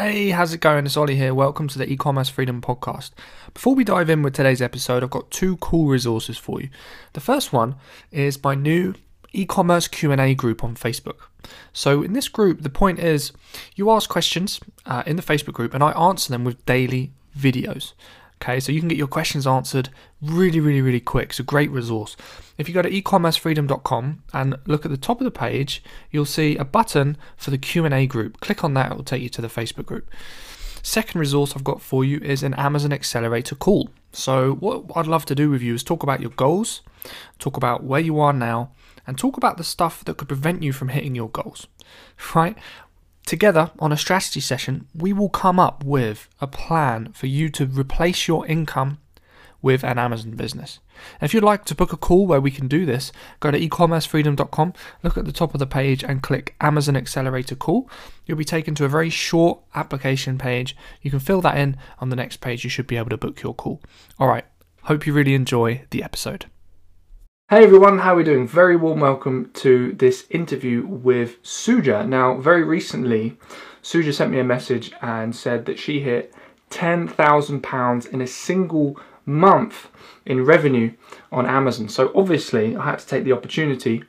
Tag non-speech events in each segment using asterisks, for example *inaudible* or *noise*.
Hey, how's it going? It's Ollie here. Welcome to the e-commerce freedom podcast. Before we dive in with today's episode, I've got two cool resources for you. The first one is my new e-commerce Q&A group on Facebook. So in this group, the point is you ask questions uh, in the Facebook group and I answer them with daily videos. Okay, so you can get your questions answered really, really, really quick. It's a great resource. If you go to ecommercefreedom.com and look at the top of the page, you'll see a button for the Q&A group. Click on that, it will take you to the Facebook group. Second resource I've got for you is an Amazon Accelerator call. So what I'd love to do with you is talk about your goals, talk about where you are now, and talk about the stuff that could prevent you from hitting your goals. Right? Together on a strategy session, we will come up with a plan for you to replace your income with an Amazon business. And if you'd like to book a call where we can do this, go to ecommercefreedom.com, look at the top of the page and click Amazon Accelerator Call. You'll be taken to a very short application page. You can fill that in on the next page. You should be able to book your call. All right. Hope you really enjoy the episode. Hey everyone, how are we doing? Very warm welcome to this interview with Suja. Now, very recently, Suja sent me a message and said that she hit £10,000 in a single month in revenue on Amazon. So obviously, I had to take the opportunity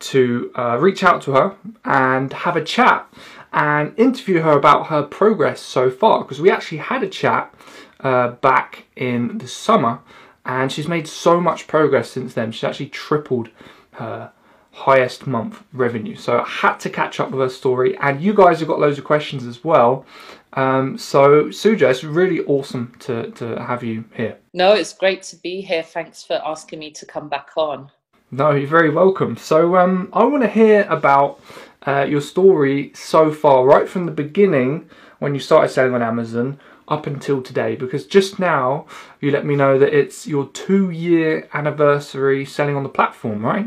to uh, reach out to her and have a chat and interview her about her progress so far because we actually had a chat uh, back in the summer and she's made so much progress since then. She's actually tripled her highest month revenue. So I had to catch up with her story, and you guys have got loads of questions as well. Um, so Suja, it's really awesome to to have you here. No, it's great to be here. Thanks for asking me to come back on. No, you're very welcome. So um, I want to hear about uh, your story so far, right from the beginning when you started selling on Amazon up until today because just now you let me know that it's your two year anniversary selling on the platform, right?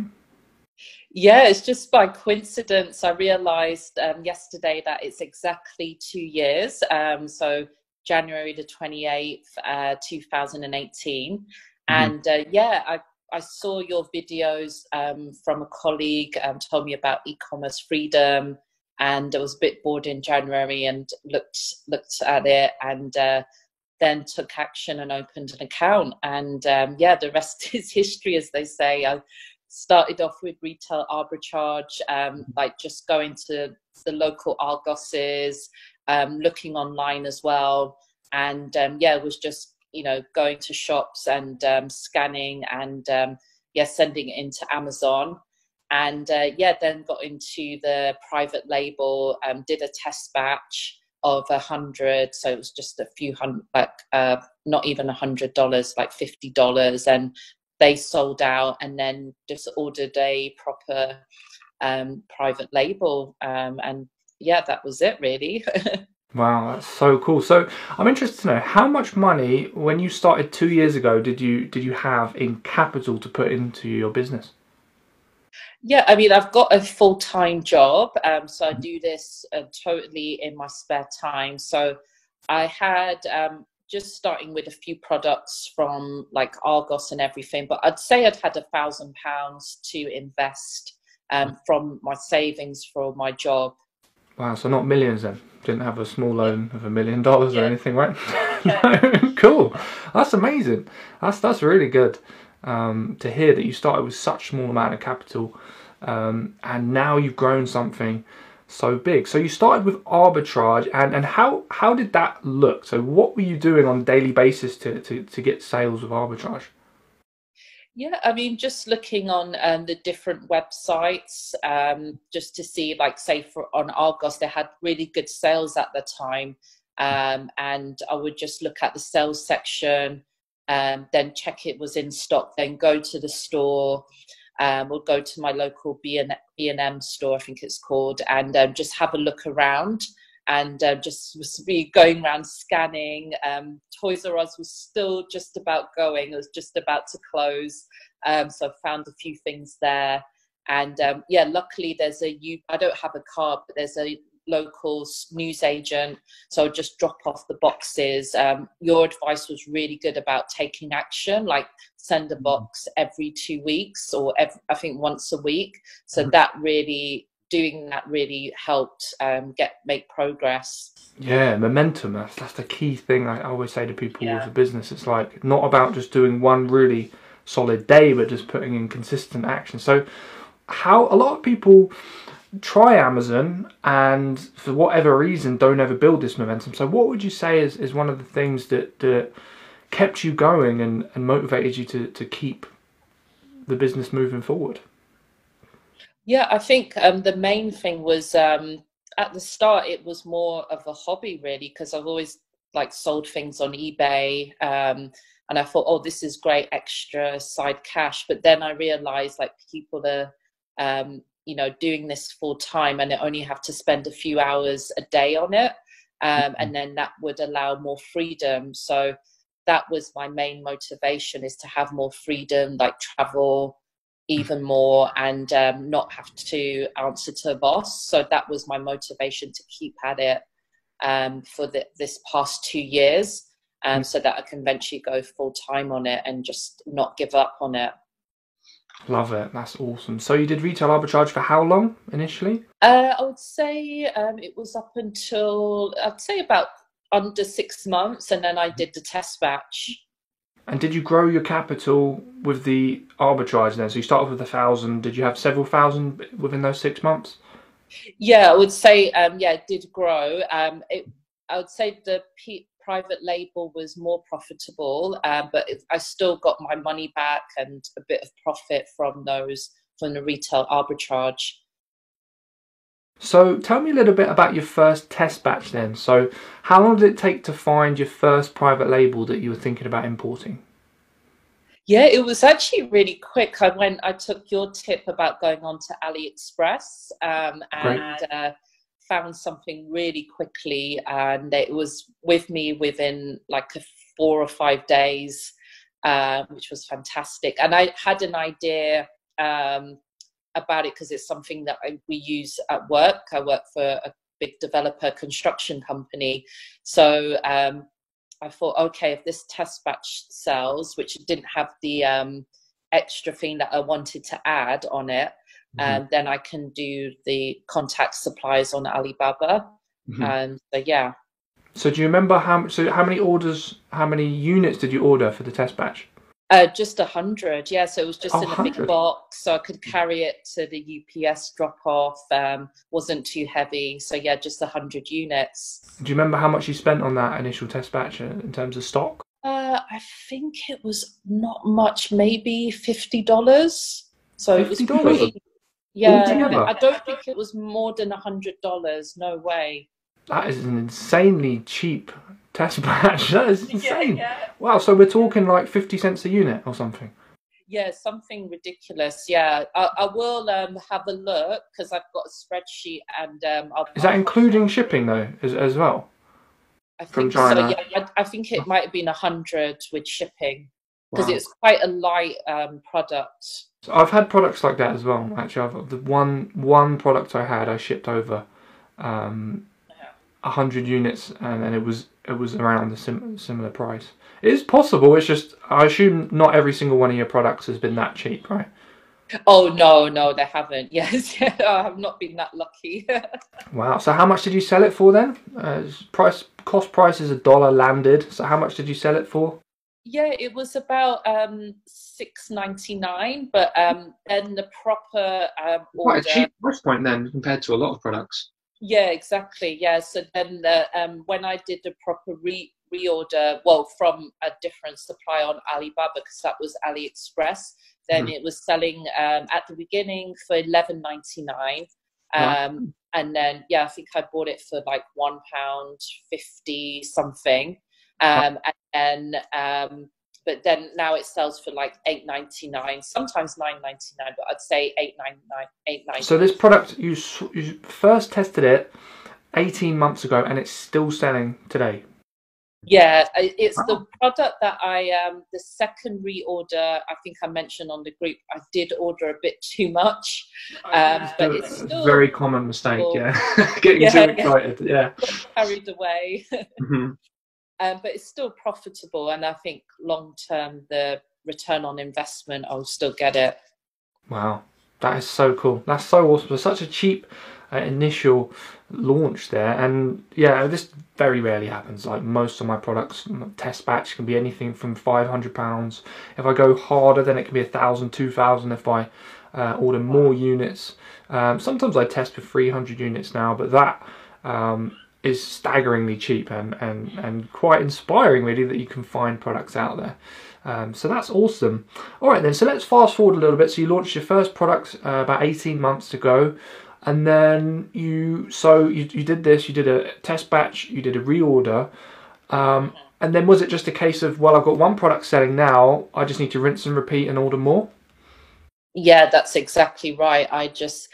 Yeah, it's just by coincidence. I realized um, yesterday that it's exactly two years. Um, so January the 28th, uh, 2018. Mm-hmm. And uh, yeah, I, I saw your videos um, from a colleague, um, told me about e commerce freedom and I was a bit bored in January and looked looked at it and uh, then took action and opened an account. And um, yeah, the rest *laughs* is history, as they say. I started off with retail arbitrage, um, mm-hmm. like just going to the local Argoses, um, looking online as well, and um, yeah, it was just you know going to shops and um, scanning and um, yeah, sending it into Amazon and uh, yeah, then got into the private label, um, did a test batch of a hundred, so it was just a few hundred, like uh, not even a hundred dollars, like fifty dollars, and they sold out, and then just ordered a proper um, private label, um, and yeah, that was it really. *laughs* Wow, that's so cool. So I'm interested to know how much money, when you started two years ago, did you did you have in capital to put into your business? Yeah, I mean, I've got a full time job, um, so I do this uh, totally in my spare time. So I had um, just starting with a few products from like Argos and everything, but I'd say I'd had a thousand pounds to invest um, from my savings for my job. Wow, so not millions then. Didn't have a small loan of a million dollars or anything, right? *laughs* no, cool. That's amazing. That's that's really good um, to hear that you started with such small amount of capital um, and now you've grown something so big. So you started with arbitrage and, and how, how did that look? So what were you doing on a daily basis to, to, to get sales with arbitrage? Yeah, I mean, just looking on um, the different websites, um, just to see, like, say, for on Argos, they had really good sales at the time, um, and I would just look at the sales section, um, then check it was in stock, then go to the store, um, we'll go to my local B and M store, I think it's called, and um, just have a look around and uh, just be going around scanning. Um, Toys R Us was still just about going; it was just about to close, um, so I found a few things there. And um, yeah, luckily there's a you. I don't have a card, but there's a local news agent. So just drop off the boxes. Um, your advice was really good about taking action, like send a mm-hmm. box every two weeks or every, I think once a week. So mm-hmm. that really doing that really helped um, get make progress. Yeah, momentum. That's, that's the key thing I always say to people yeah. with a business. It's like not about just doing one really solid day, but just putting in consistent action. So, how a lot of people try Amazon and for whatever reason don't ever build this momentum. So, what would you say is, is one of the things that, that kept you going and, and motivated you to, to keep the business moving forward? Yeah, I think um, the main thing was um, at the start it was more of a hobby really because I've always like sold things on eBay um, and I thought, oh, this is great extra side cash. But then I realized like people are, um, you know, doing this full time and they only have to spend a few hours a day on it, um, mm-hmm. and then that would allow more freedom. So that was my main motivation is to have more freedom, like travel even more and um, not have to answer to a boss. So that was my motivation to keep at it um, for the, this past two years, um, so that I can eventually go full time on it and just not give up on it. Love it. That's awesome. So you did retail arbitrage for how long initially? Uh, I would say um, it was up until I'd say about under six months, and then I did the test batch. And did you grow your capital with the arbitrage then? So you started with a thousand. Did you have several thousand within those six months? Yeah, I would say um, yeah, it did grow. Um, it, I would say the private label was more profitable, um, but it, I still got my money back and a bit of profit from those from the retail arbitrage. So tell me a little bit about your first test batch then. So how long did it take to find your first private label that you were thinking about importing? Yeah, it was actually really quick. I went, I took your tip about going on to AliExpress um, and uh, found something really quickly, and it was with me within like four or five days, uh, which was fantastic. And I had an idea um, about it because it's something that I, we use at work. I work for a big developer construction company, so um, I thought, okay, if this test batch sells, which didn't have the um, extra thing that I wanted to add on it, mm-hmm. um, then I can do the contact supplies on Alibaba. Mm-hmm. And so, yeah. So do you remember how? So how many orders? How many units did you order for the test batch? Uh, just a hundred, yeah. So it was just oh, in a 100. big box, so I could carry it to the UPS drop off. Um, wasn't too heavy, so yeah, just a hundred units. Do you remember how much you spent on that initial test batch in terms of stock? Uh, I think it was not much, maybe fifty dollars. So $50? it was pretty. Yeah, I don't think it was more than a hundred dollars. No way. That is an insanely cheap test batch. *laughs* That is insane. Yeah, yeah. Wow, so we're talking like 50 cents a unit or something. Yeah, something ridiculous. Yeah, I, I will um, have a look because I've got a spreadsheet and um, I'll. Is that including shipping though, as, as well? I think From China. So, yeah, I, I think it might have been a hundred with shipping because wow. it's quite a light um, product. So I've had products like that as well. Actually, I've, the one one product I had, I shipped over um, hundred units, and, and it was it was around a sim- similar price. It is possible. It's just I assume not every single one of your products has been that cheap, right? Oh no, no, they haven't. *laughs* Yes, I have not been that lucky. *laughs* wow. So how much did you sell it for then? Uh, price cost price is a dollar landed. So how much did you sell it for? Yeah, it was about um, six ninety nine, but um, then the proper um, quite a cheap price point then compared to a lot of products. Yeah, exactly. Yeah. So then the, um, when I did the proper re- reorder, well, from a different supply on Alibaba, because that was AliExpress, then mm. it was selling um, at the beginning for eleven ninety nine. Um, And then, yeah, I think I bought it for like one pound fifty something. Um, and then um, but then now it sells for like eight ninety nine, sometimes nine ninety nine, but I'd say eight ninety nine, eight ninety. So this product you you first tested it eighteen months ago, and it's still selling today. Yeah, it's the product that I um the second reorder. I think I mentioned on the group. I did order a bit too much, um, but it's still very common mistake. Yeah, *laughs* getting yeah, too excited. Yeah, carried away. *laughs* Mm-hmm um, but it's still profitable. And I think long term, the return on investment, I'll still get it. Wow. That is so cool. That's so awesome. For such a cheap uh, initial launch there, and yeah, this very rarely happens. Like most of my products, test batch can be anything from five hundred pounds. If I go harder, then it can be a thousand, two thousand. If I uh, order more units, um, sometimes I test for three hundred units now, but that um, is staggeringly cheap and, and, and quite inspiring, really, that you can find products out there. Um, so that's awesome. All right, then, so let's fast forward a little bit. So you launched your first product uh, about 18 months ago. And then you, so you, you did this, you did a test batch, you did a reorder. Um, and then was it just a case of, well, I've got one product selling now, I just need to rinse and repeat and order more? Yeah, that's exactly right. I just,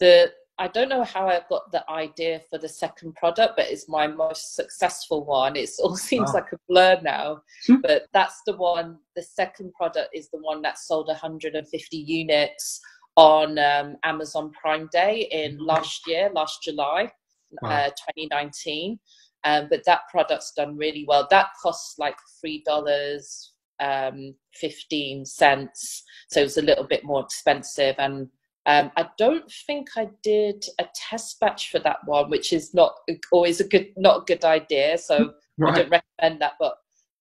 the I don't know how I got the idea for the second product, but it's my most successful one. It all *laughs* seems like a blur now, hmm. but that's the one. The second product is the one that sold 150 units on um, Amazon Prime Day in hmm. last year, last July, wow. uh, 2019. Um, but that product's done really well. That costs like three dollars um, fifteen cents, so it was a little bit more expensive and um, I don't think I did a test batch for that one, which is not always a good not a good idea. So right. *laughs* I don't recommend that. But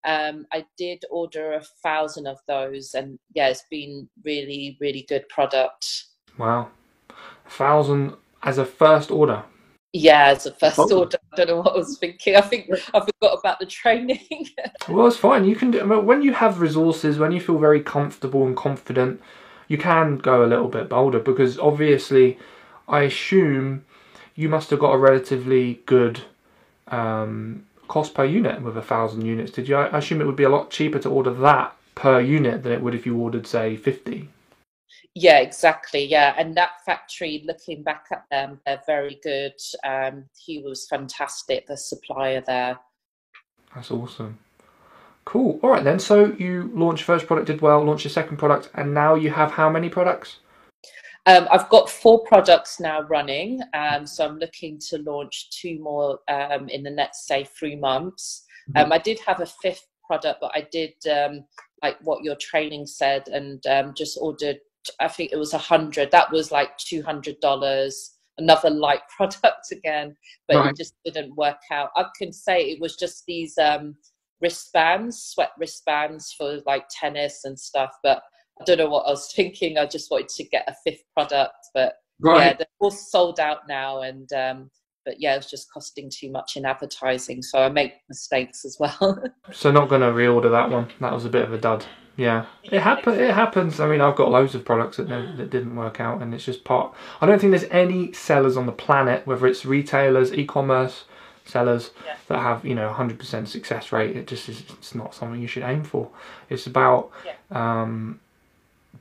um, I did order a thousand of those, and yeah, it's been really really good product. Wow, a thousand as a first order. Yeah, as a first oh. order. I don't know what I was thinking. I think I forgot about the training. *laughs* well, it's fine. You can do when you have resources, when you feel very comfortable and confident you can go a little bit bolder because obviously I assume you must have got a relatively good um, cost per unit with a thousand units. Did you? I assume it would be a lot cheaper to order that per unit than it would if you ordered, say, 50. Yeah, exactly. Yeah, and that factory, looking back at them, they're very good. Um, he was fantastic, the supplier there. That's awesome. Cool. All right then. So you launched first product, did well. Launched your second product, and now you have how many products? Um, I've got four products now running, um, so I'm looking to launch two more um, in the next, say, three months. Mm-hmm. Um, I did have a fifth product, but I did um, like what your training said, and um, just ordered. I think it was a hundred. That was like two hundred dollars. Another light *laughs* product again, but right. it just didn't work out. I can say it was just these wristbands, sweat wristbands for like tennis and stuff. But I don't know what I was *laughs* thinking. I just wanted to get a fifth product, but right. yeah, they're all sold out now. And um, but yeah, it's just costing too much in advertising, so I make mistakes as well. *laughs* so not going to reorder that one. That was a bit of a dud. Yeah, it happen. It happens. I mean, I've got loads of products that that didn't work out, and it's just part. I don't think there's any sellers on the planet, whether it's retailers, e-commerce, sellers yeah. that have you know 100% success rate it just is it's not something you should aim for. It's about yeah. um,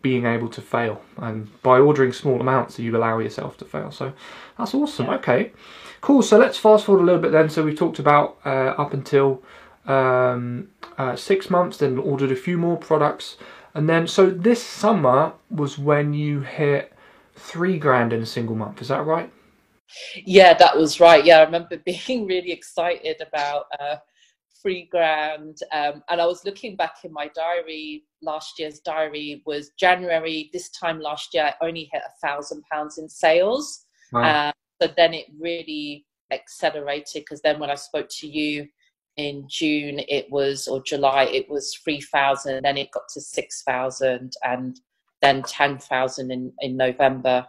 being able to fail and by ordering small amounts you allow yourself to fail. So that's awesome. Yeah. okay. Cool. So let's fast forward a little bit then. So we've talked about uh, up until um, uh, six months then ordered a few more products. And then so this summer was when you hit three grand in a single month. Is that right yeah, that was right. Yeah, I remember *laughs* being really excited about uh, three grand. Um, and I was looking back in my diary, last year's diary was January, this time last year, I only hit a thousand pounds in sales. Wow. Um, but then it really accelerated because then when I spoke to you in June, it was, or July, it was 3,000, then it got to 6,000 and then 10,000 in, in November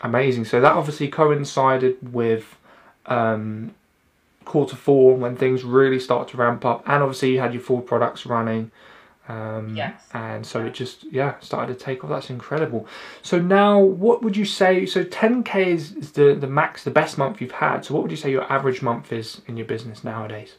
amazing. So that obviously coincided with um, quarter four when things really start to ramp up, and obviously you had your full products running. Um, yes. And so it just yeah started to take off. That's incredible. So now, what would you say? So 10k is, is the the max, the best month you've had. So what would you say your average month is in your business nowadays?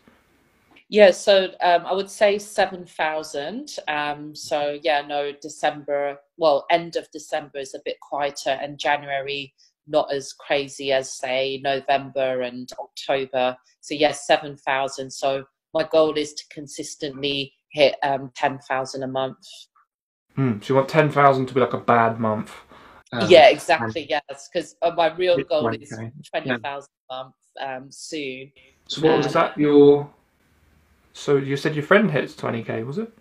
Yeah, so um, I would say 7,000. Um, so, yeah, no, December, well, end of December is a bit quieter, and January not as crazy as, say, November and October. So, yes, 7,000. So, my goal is to consistently hit um, 10,000 a month. Hmm. so, you want 10,000 to be like a bad month? Um, yeah, exactly. Yes, because uh, my real goal is 20,000 yeah. a month um, soon. So, what was that? Your so you said your friend hits 20k, was it?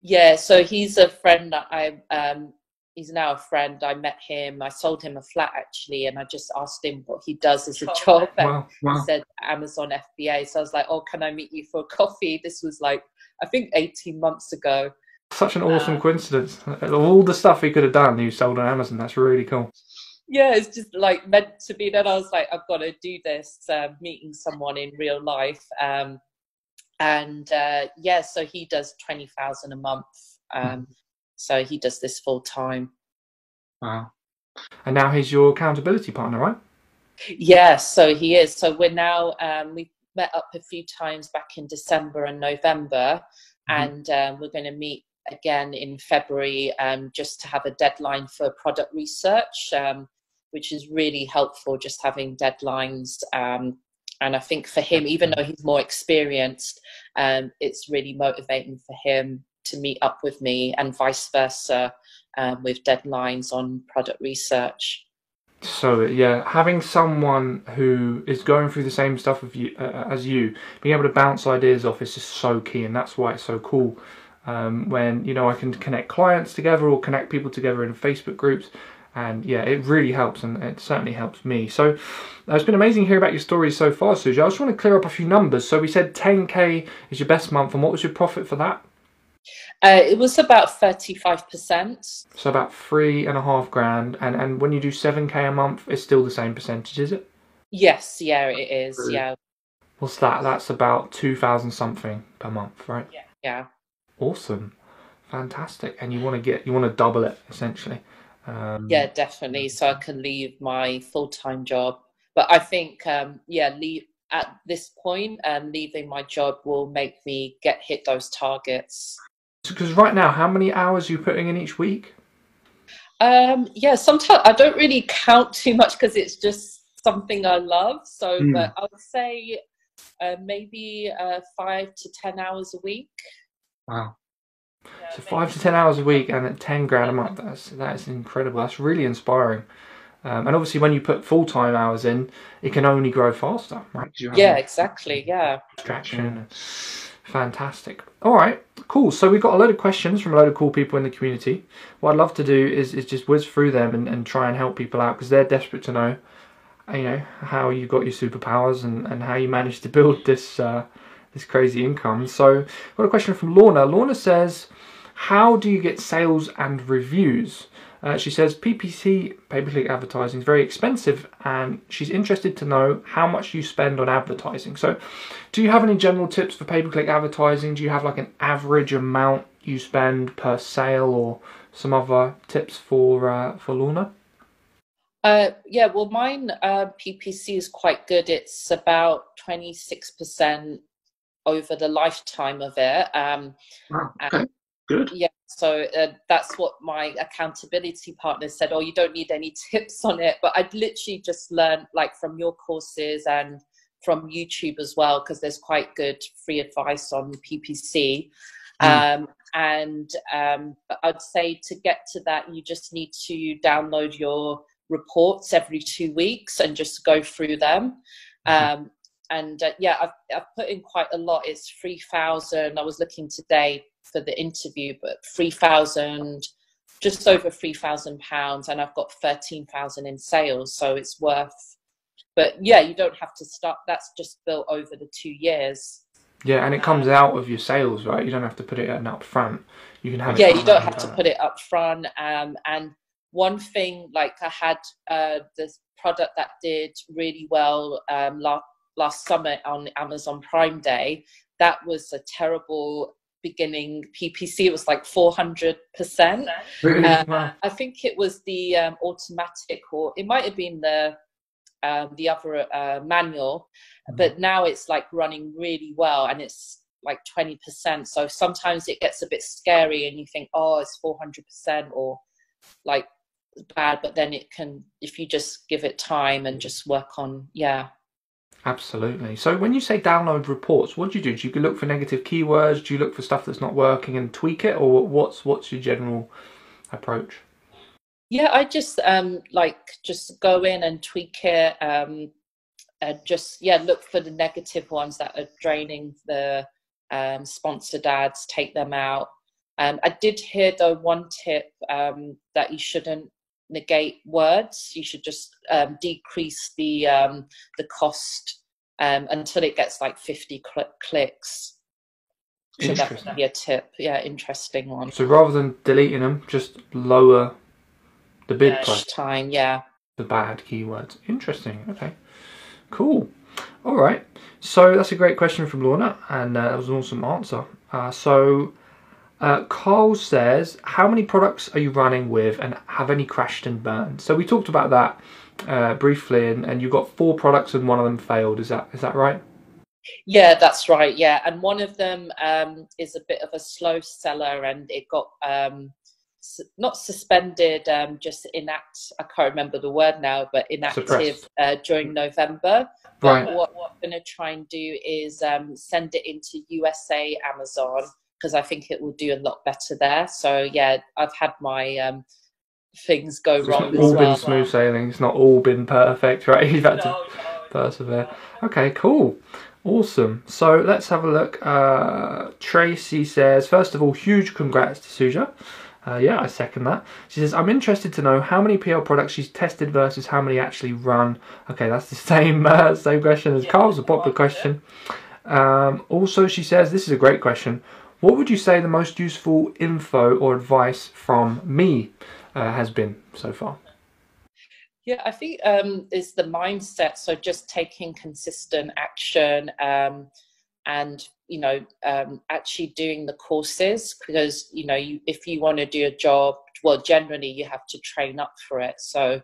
Yeah, so he's a friend that I um he's now a friend. I met him. I sold him a flat actually, and I just asked him what he does as a job. And Wow, wow. he said Amazon FBA. So I was like, "Oh, can I meet you for a coffee?" This was like I think 18 months ago. Such an awesome Uh, coincidence. Of all the stuff he could have done, he sold on Amazon. That's really cool. Yeah, it's just like meant to be. Then I was like, I've got to do this. Um, meeting someone in real life, um, and uh, yeah, so he does twenty thousand a month. Um, so he does this full time. Wow. And now he's your accountability partner, right? Yes, so he is. So we're now um, we met up a few times back in December and November, Mhm. and um, we're going to meet again in February um, just to have a deadline for product research, um, which is really helpful. Just having deadlines, um, and I think for him, even though he's more experienced, um, it's really motivating for him to meet up with me, and vice versa, um, with deadlines on product research. So yeah, having someone who is going through the same stuff of you, uh, as you, being able to bounce ideas off is just so key, and that's why it's so cool. Um, when you know I can connect clients together or connect people together in Facebook groups, and yeah, it really helps, and it certainly helps me. So uh, it's been amazing to hear about your stories so far, Suja. I just want to clear up a few numbers. So we said 10k is your best month, and what was your profit for that? Uh, it was about 35%. So about three and a half grand, and and when you do 7k a month, it's still the same percentage, is it? Yes, yeah, it is. Yeah, What's that? That's about 2,000 something per month, right? Yeah. yeah. Awesome. Fantastic. And you want to get, you want to double it essentially. Um, Yeah, definitely. So I can leave my full time job. But I think, um, yeah, leave at this point, um, leaving my job will make me get hit those targets. Because right now, how many hours are you putting in each week? Um, yeah, sometimes I don't really count too much because it's just something I love. So, Mm. but I would say uh, maybe uh, five to 10 hours a week. Wow. So five to 10 hours a week and at 10 grand a month. That's, that is incredible. That's really inspiring. Um, and obviously, when you put full time hours in, it can only grow faster, right? 'Cause you have Yeah, exactly. Yeah. distraction. Fantastic. All right, cool. So we've got a load of questions from a load of cool people in the community. What I'd love to do is, is just whiz through them and, and try and help people out because they're desperate to know, you know, how you got your superpowers and, and how you managed to build this uh, this crazy income. So we've got a question from Lorna. Lorna says, "How do you get sales and reviews?" Uh, she says PPC pay-per-click advertising is very expensive, and she's interested to know how much you spend on advertising. So, do you have any general tips for pay-per-click advertising? Do you have like an average amount you spend per sale, or some other tips for uh, for Lorna? Uh, yeah, well, mine uh, PPC is quite good. It's about 26% over the lifetime of it. Um, Wow. okay. Good. yeah, so uh, that's what my accountability partner said. Oh, you don't need any tips on it. But I'd literally just learned like from your courses and from YouTube as well, because there's quite good free advice on PPC. Um, and um, but I'd say to get to that, you just need to download your reports every two weeks and just go through them. Um, and uh, yeah, I've, I've put in quite a lot. It's 3,000. I was looking today for the interview, but 3,000, just over 3,000 pounds. And I've got 13,000 in sales. So it's worth, but yeah, you don't have to start. That's just built over the two years. Yeah, and it comes out of your sales, right? You don't have to put it in up front. You can have it. yeah you don't have to put it up front um, and one thing like i had uh, this product that did really well um, last, last summer on amazon prime day that was a terrible beginning ppc it was like 400% Really? uh, Wow. i think it was the um, automatic or it might have been the um, the other uh, manual Mm-hmm. but now it's like running really well and it's like 20% so sometimes it gets a bit scary and you think oh it's 400% or like bad but then it can if you just give it time and just work on yeah Absolutely. So when you say download reports, what do you do? Do you look for negative keywords? Do you look for stuff that's not working and tweak it, or what's what's your general approach? yeah i just um like just go in and tweak it um and just yeah look for the negative ones that are draining the um sponsored ads take them out Um, I did hear though one tip um, that you shouldn't negate words. You should just um, decrease the um, the cost um, until it gets like 50 cl- clicks. So that would be a tip. Yeah, interesting one. So rather than deleting them, just lower the bid price. time, yeah. The bad keywords. Interesting. Okay. Cool. All right. So that's a great question from Lorna, and uh, that was an awesome answer. Uh, so uh, Carl says, "How many products are you running with, and have any crashed and burned?" So we talked about that uh, briefly, and, and you got four products, and one of them failed. Is that is that right? Yeah, that's right. Yeah, and one of them um, is a bit of a slow seller, and it got um, not suspended, um, just inact. I can't remember the word now, but inactive uh, during November. But what, what I'm going to try and do is um, send it into USA Amazon because I think it will do a lot better there. So yeah, I've had my um, things go It's wrong not as all well. been smooth sailing. It's not all been perfect, *laughs* right? You've had to No, no. persevere. Okay, cool. Awesome. So let's have a look. Uh, Tracy says, first of all, huge congrats to Suja. Uh, yeah, I second that. She says, I'm interested to know how many PL products she's tested versus how many actually run. Okay, that's the *laughs* same uh, same question as Yeah, Carl's, a popular question. Um, also, she says, this is a great question. What would you say the most useful info or advice from me uh, has been so far? Yeah, I think um, is the mindset. So just taking consistent action um, and you know um, actually doing the courses because you know you, if you want to do a job, well, generally you have to train up for it. So,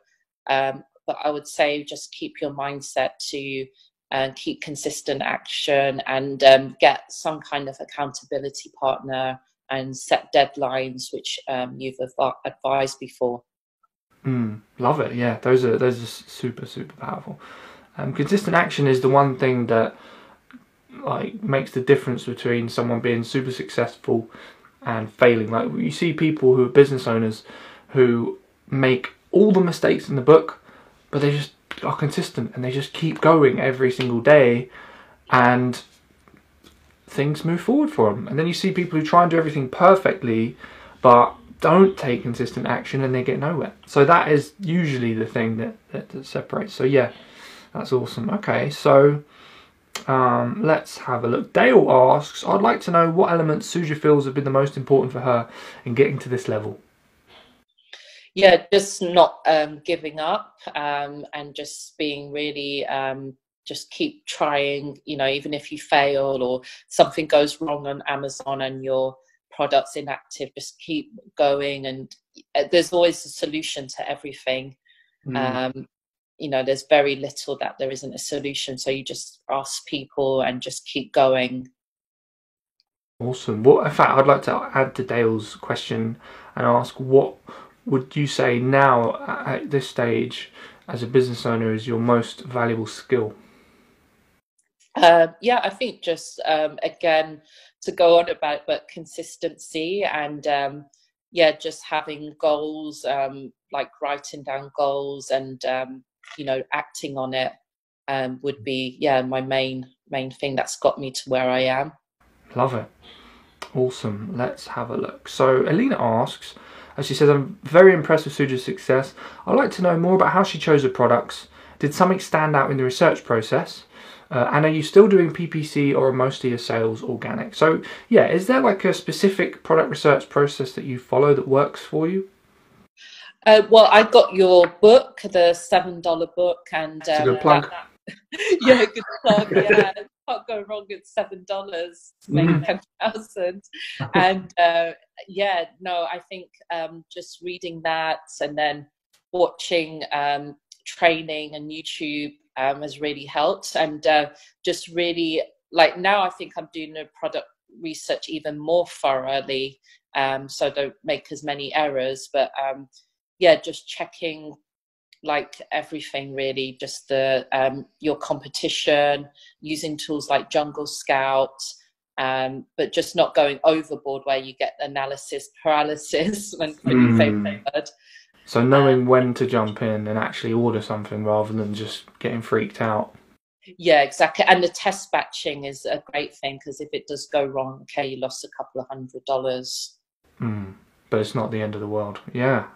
um, but I would say just keep your mindset to and keep consistent action and um, get some kind of accountability partner and set deadlines, which um, you've advi- advised before. Mm, love it. Yeah, those are those are super super powerful. Um, consistent action is the one thing that like makes the difference between someone being super successful and failing. Like you see people who are business owners who make all the mistakes in the book, but they just are consistent and they just keep going every single day, and things move forward for them. And then you see people who try and do everything perfectly, but don't take consistent action and they get nowhere. So that is usually the thing that, that, that separates. So yeah, that's awesome. Okay, so um, let's have a look. Dale asks, I'd like to know what elements Suja feels have been the most important for her in getting to this level. Yeah just not um, giving up um, and just being really um, just keep trying you know even if you fail or something goes wrong on amazon and your product's inactive just keep going and uh, there's always a solution to everything Mm. um, you know there's very little that there isn't a solution so you just ask people and just keep going Awesome. What, in fact, I'd like to add to Dale's question and ask what would you say now at this stage as a business owner is your most valuable skill? Um, yeah, I think just um, again to go on about but consistency and um, yeah, just having goals, um, like writing down goals and um, you know acting on it um, would be yeah my main main thing that's got me to where I am. Love it. Awesome. Let's have a look. So Alina asks, as she says, I'm very impressed with Suja's success. I'd like to know more about how she chose her products. Did something stand out in the research process? Uh, and are you still doing PPC or are most of your sales organic? So yeah, is there like a specific product research process that you follow that works for you? Uh, well, I got your book, the seven dollar book, and um, good plug. that- *laughs* yeah, good plug. *laughs* Yeah, can't go wrong with seven dollars. Make Mhm. ten thousand, *laughs* and uh, yeah, no, I think um, just reading that and then watching um, training and YouTube um, has really helped, and uh, just really like now I think I'm doing the product research even more thoroughly, um, so don't make as many errors, but. Um, yeah, just checking like everything really, just the um, your competition, using tools like Jungle Scout, um, but just not going overboard where you get analysis paralysis *laughs* when, Mm. word. So knowing when to jump in and actually order something rather than just getting freaked out. Yeah, exactly. And the test batching is a great thing because if it does go wrong, okay, you lost a couple of hundred dollars. Mm, but it's not the end of the world. Yeah.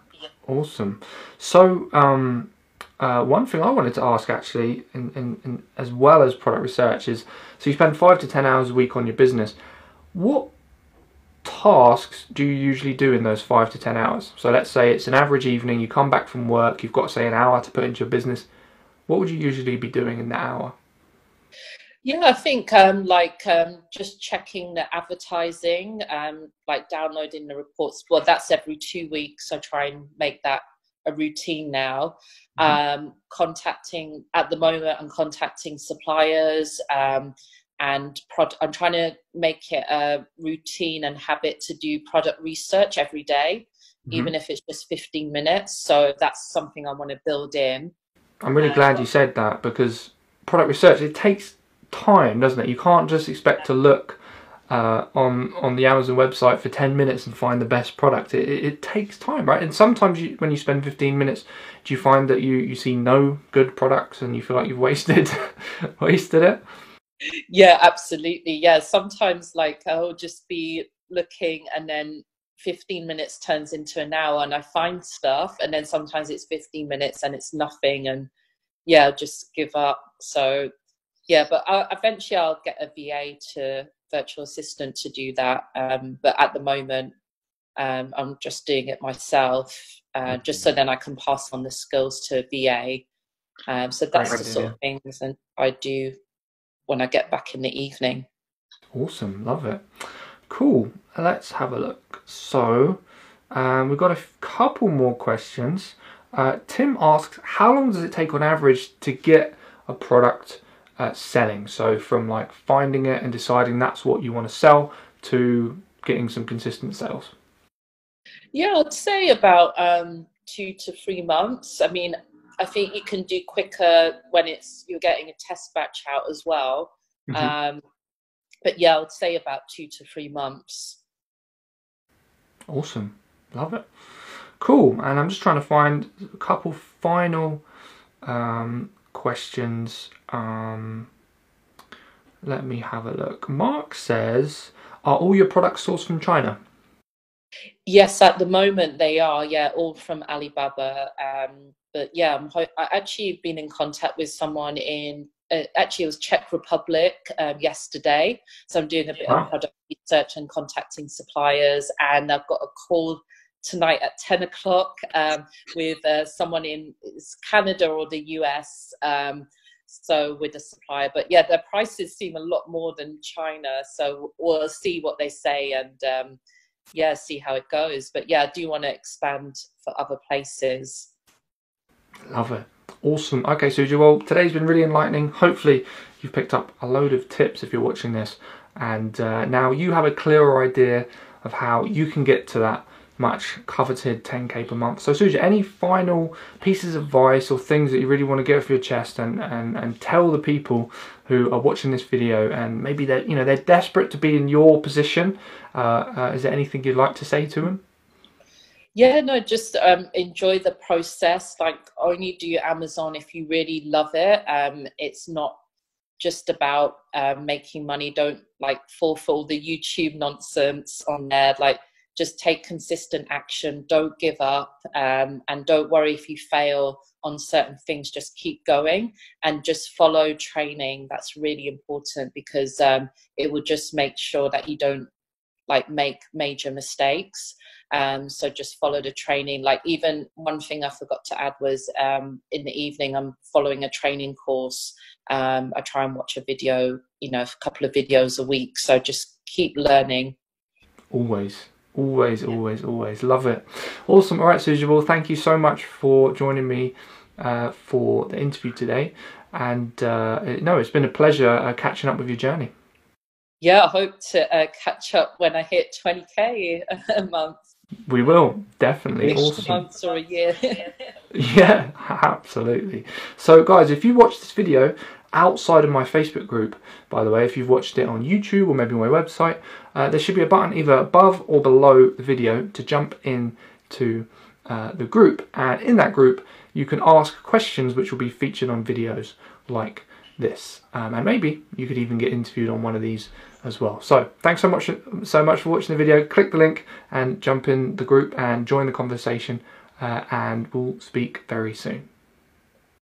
Awesome. So, um, uh, one thing I wanted to ask actually, in, in, in, as well as product research, is so you spend five to ten hours a week on your business. What tasks do you usually do in those five to ten hours? So let's say it's an average evening, you come back from work, you've got say an hour to put into your business. What would you usually be doing in that hour? Yeah, I think um, like um, just checking the advertising, um, like downloading the reports. Well, that's every two weeks. I try and make that a routine now. Mm-hmm. Um, contacting at the moment, I'm contacting suppliers um, and prod- I'm trying to make it a routine and habit to do product research every day, mm-hmm. even if it's just 15 minutes. So that's something I want to build in. I'm really glad you said that because product research it takes time, doesn't it? You can't just expect to look uh, on on the Amazon website for 10 minutes and find the best product. It, it, it takes time, right? And sometimes you, when you spend 15 minutes, do you find that you, you see no good products and you feel like you've wasted *laughs* wasted it? Yeah, absolutely. Yeah, sometimes like I'll just be looking and then 15 minutes turns into an hour and I find stuff and then sometimes it's 15 minutes and it's nothing and yeah, I'll just give up. So yeah, but I'll, eventually I'll get a VA to virtual assistant to do that. Um, but at the moment, um, I'm just doing it myself, uh, just so then I can pass on the skills to VA. Um, so that's the sort of things and I do when I get back in the evening. Awesome, love it. Cool. Let's have a look. So um, we've got a couple more questions. Uh, Tim asks, how long does it take on average to get a product uh, selling. So from like finding it and deciding that's what you want to sell to getting some consistent sales. Yeah, I'd say about um, two to three months. I mean, I think you can do quicker when it's you're getting a test batch out as well. Mm-hmm. Um, but yeah, I'd say about two to three months. Awesome, love it. Cool, and I'm just trying to find a couple final um, questions. Um, let me have a look. Mark says, are all your products sourced from China? Yes, at the moment they are. Yeah, all from Alibaba. Um, but yeah, I'm ho- I actually been in contact with someone in. Uh, actually, it was Czech Republic um, yesterday. So I'm doing a bit wow. of product research and contacting suppliers, and I've got a call tonight at 10 o'clock um, with uh, someone in Canada or the US. Um, so with a supplier, but yeah, their prices seem a lot more than China. So we'll see what they say and um, yeah, see how it goes. But yeah, I do want to expand for other places. Love it. Awesome. Okay, Suja, well, today's been really enlightening. Hopefully, you've picked up a load of tips if you're watching this, and uh, now you have a clearer idea of how you can get to that much coveted 10k per month. So Suja, any final pieces of advice or things that you really want to get off your chest and, and, and tell the people who are watching this video and maybe they're you know they're desperate to be in your position. Uh, uh, is there anything you'd like to say to them? Yeah, no, just um, enjoy the process. Like only do Amazon if you really love it. Um, it's not just about uh, making money. Don't like fall for all the YouTube nonsense on there. Like just take consistent action. Don't give up um, and don't worry if you fail on certain things just keep going and just follow training. That's really important because um, it will just make sure that you don't like make major mistakes. Um, so just follow the training. Like even one thing i forgot to add was um, in the evening i'm following a training course. Um, i try and watch a video you know a couple of videos a week. So just keep learning. Always Always, always, always. Love it. Awesome. All right, Suja. Well, thank you so much for joining me uh, for the interview today. And uh, no, it's been a pleasure uh, catching up with your journey. Yeah, I hope to uh, catch up when I hit 20k *laughs* a month. We will definitely. Next awesome. months or a year. *laughs* yeah, *laughs* absolutely. So, guys, if you watch this video outside of my Facebook group, by the way, if you've watched it on YouTube or maybe my website, uh, there should be a button either above or below the video to jump in to uh, the group. And in that group, you can ask questions which will be featured on videos like this. Um, and maybe you could even get interviewed on one of these as well. So thanks so much so much for watching the video. Click the link and jump in the group and join the conversation. Uh, and we'll speak very soon.